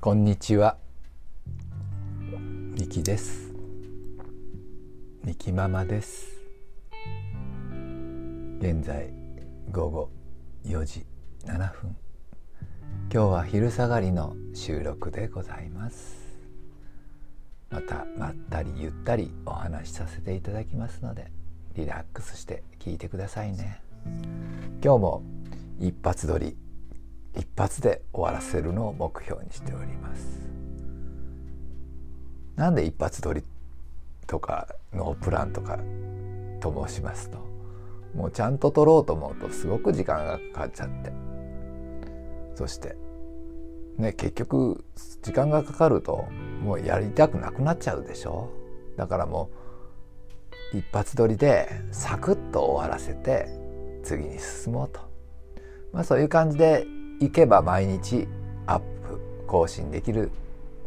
こんにちは。みきです。みきママです。現在午後4時7分。今日は昼下がりの収録でございます。またまったりゆったりお話しさせていただきますので、リラックスして聞いてくださいね。今日も一発撮り一発で終わらせるのを目標にしております。なんで一発撮りとかノープランとかと申しますともうちゃんと撮ろうと思うとすごく時間がかかっちゃって。そしてね結局時間がかかるともうやりたくなくなっちゃうでしょ？だからもう一発撮りでサクッと終わらせて次に進もうと。まあそういう感じでいけば毎日アップ更新できる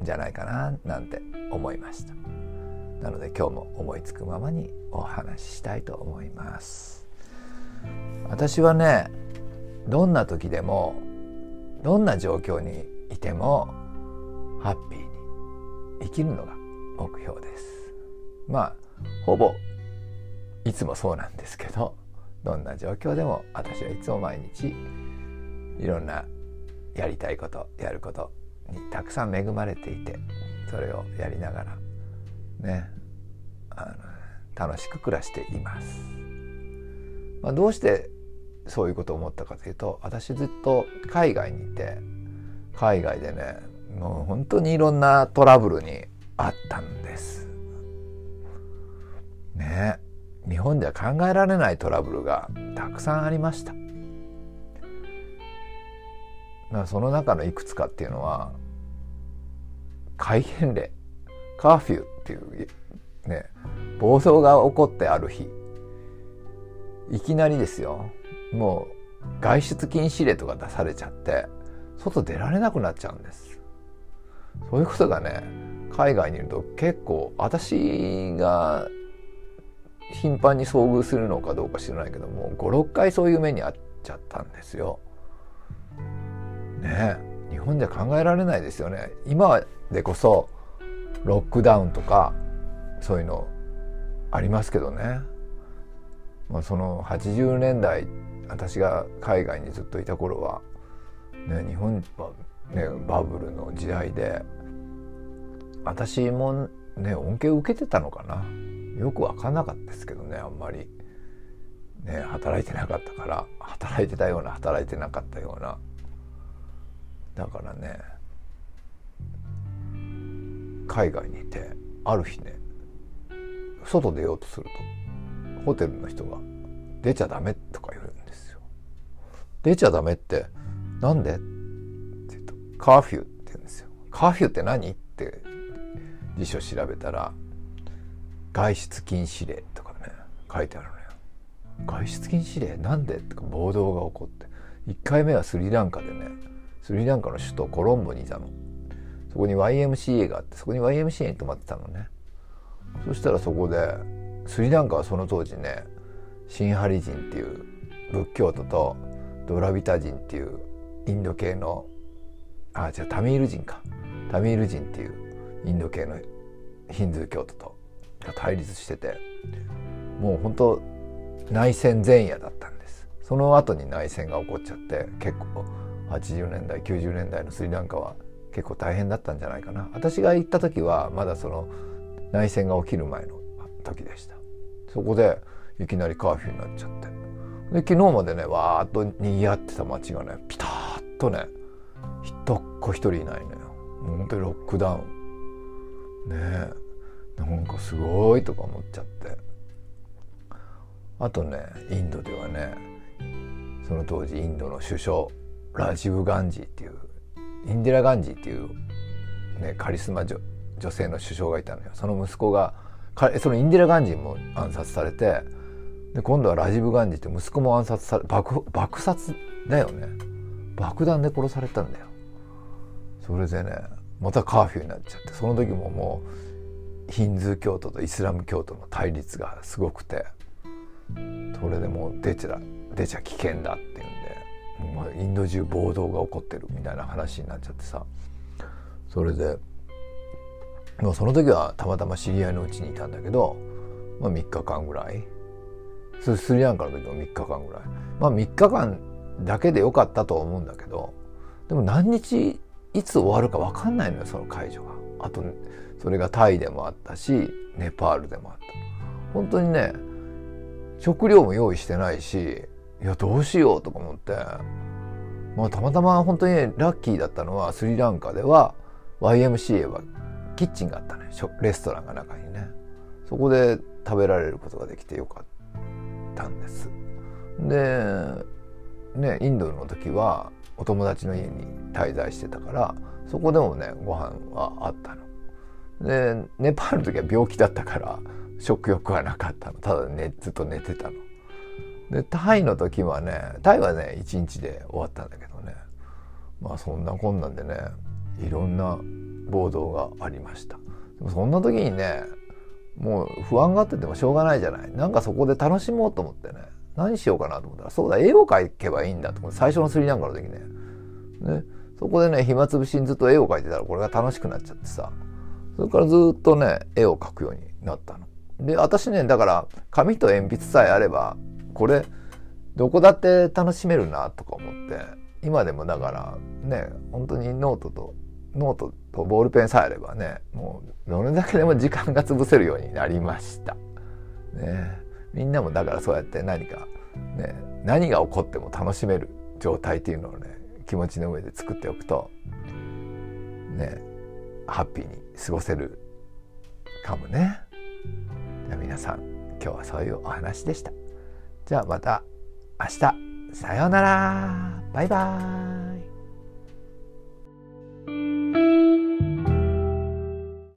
んじゃないかななんて思いました。なので今日も思いつくままにお話ししたいと思います。私はねどんな時でもどんな状況にいてもハッピーに生きるのが目標です。まあほぼいつもそうなんですけどどんな状況でも私はいつも毎日いろんなやりたいことやることにたくさん恵まれていてそれをやりながらねあの楽しく暮らしています。まあ、どうしてそういうことを思ったかというと私ずっと海外にいて海外でねもう本当にいろんなトラブルにあったんです。ね日本では考えられないトラブルがたくさんありました。その中のいくつかっていうのは戒厳令。カーフュー。っていうね。暴走が起こってある日。いきなりですよ。もう外出禁止令とか出されちゃって外出られなくなっちゃうんです。そういうことがね海外にいると結構私が頻繁に遭遇するのかどうか知らないけども56回そういう目に遭っちゃったんですよ。ね日本じゃ考えられないですよね。今でこそロックダウンとかそういうのありますけどね、まあ、その80年代私が海外にずっといた頃は、ね、日本は、ね、バブルの時代で私もね恩恵を受けてたのかな。よく分かんなかったですけどねあんまり、ね、働いてなかったから働いてたような働いてなかったような。だからね海外にいてある日ね外出ようとするとホテルの人が「出ちゃダメ」とか言うんですよ。出ちゃダメってなんで？って言うと「カーフュー」って言うんですよ。カーフューって何？って辞書調べたら「外出禁止令」とかね書いてあるのよ。外出禁止令？なんで？とか暴動が起こって1回目はスリランカでねスリランカの首都コロンボにいたの。そこに YMCA があってそこに YMCA に泊まってたのね。そしたらそこでスリランカはその当時ねシンハリ人っていう仏教徒とドラビタ人っていうインド系のあじゃあタミール人か。タミール人っていうインド系のヒンズー教徒と対立しててもう本当内戦前夜だったんです。その後に内戦が起こっちゃって結構80年代90年代のスリランカは結構大変だったんじゃないかな。私が行った時はまだその内戦が起きる前の時でした。そこでいきなりカーフューになっちゃって。で昨日までねわーっと賑わってた街がねピタッとね一っ子一人いないのよ。もう本当にロックダウン。ねえなんかすごいとか思っちゃって。あとねインドではねその当時インドの首相ラジブ・ガンジーっていうインディラ・ガンジーっていう、ね、カリスマ女女性の首相がいたのよ。その息子がそのインディラ・ガンジーも暗殺されてで今度はラジブ・ガンジーって息子も暗殺され爆爆殺だよね。爆弾で殺されたんだよ。それでねまたカーフューになっちゃってその時ももうヒンズー教徒とイスラム教徒の対立がすごくてそれでもう出ちゃ出ちゃ危険だっていうんでまあインド中暴動が起こってるみたいな話になっちゃってさ。それでもうその時はたまたま知り合いのうちにいたんだけど、まあ、3日間ぐらい。スリランカの時も3日間ぐらい。まあ3日間だけでよかったと思うんだけどでも何日いつ終わるか分かんないのよその解除が。あとそれがタイでもあったしネパールでもあった。本当にね食料も用意してないしいやどうしようとか思って。まあたまたま本当にラッキーだったのはスリランカでは YMCA はキッチンがあったねレストランが中にね。そこで食べられることができてよかったんです。でねインドの時はお友達の家に滞在してたからそこでもねご飯はあったの。でネパールの時は病気だったから食欲はなかったの。ただ、ね、ずっと寝てたの。でタイの時はねタイはね1日で終わったんだけどねまあそんなこんなんでねいろんな暴動がありました。でもそんな時にねもう不安があっててもしょうがないじゃないなんかそこで楽しもうと思ってね何しようかなと思ったらそうだ絵を描けばいいんだと思って最初のスリランカの時ねねそこでね暇つぶしにずっと絵を描いてたらこれが楽しくなっちゃってさそれからずっとね絵を描くようになったの。で私ねだから紙と鉛筆さえあればこれどこだって楽しめるなとか思って今でもだからね本当にノートとノートとボールペンさえあればねもうどれだけでも時間が潰せるようになりました。ね、みんなもだからそうやって何か、ね、何が起こっても楽しめる状態っていうのをね気持ちの上で作っておくとねハッピーに過ごせるかもね。じゃあ皆さん今日はそういうお話でした。じゃあまた明日。さようなら。バイバーイ。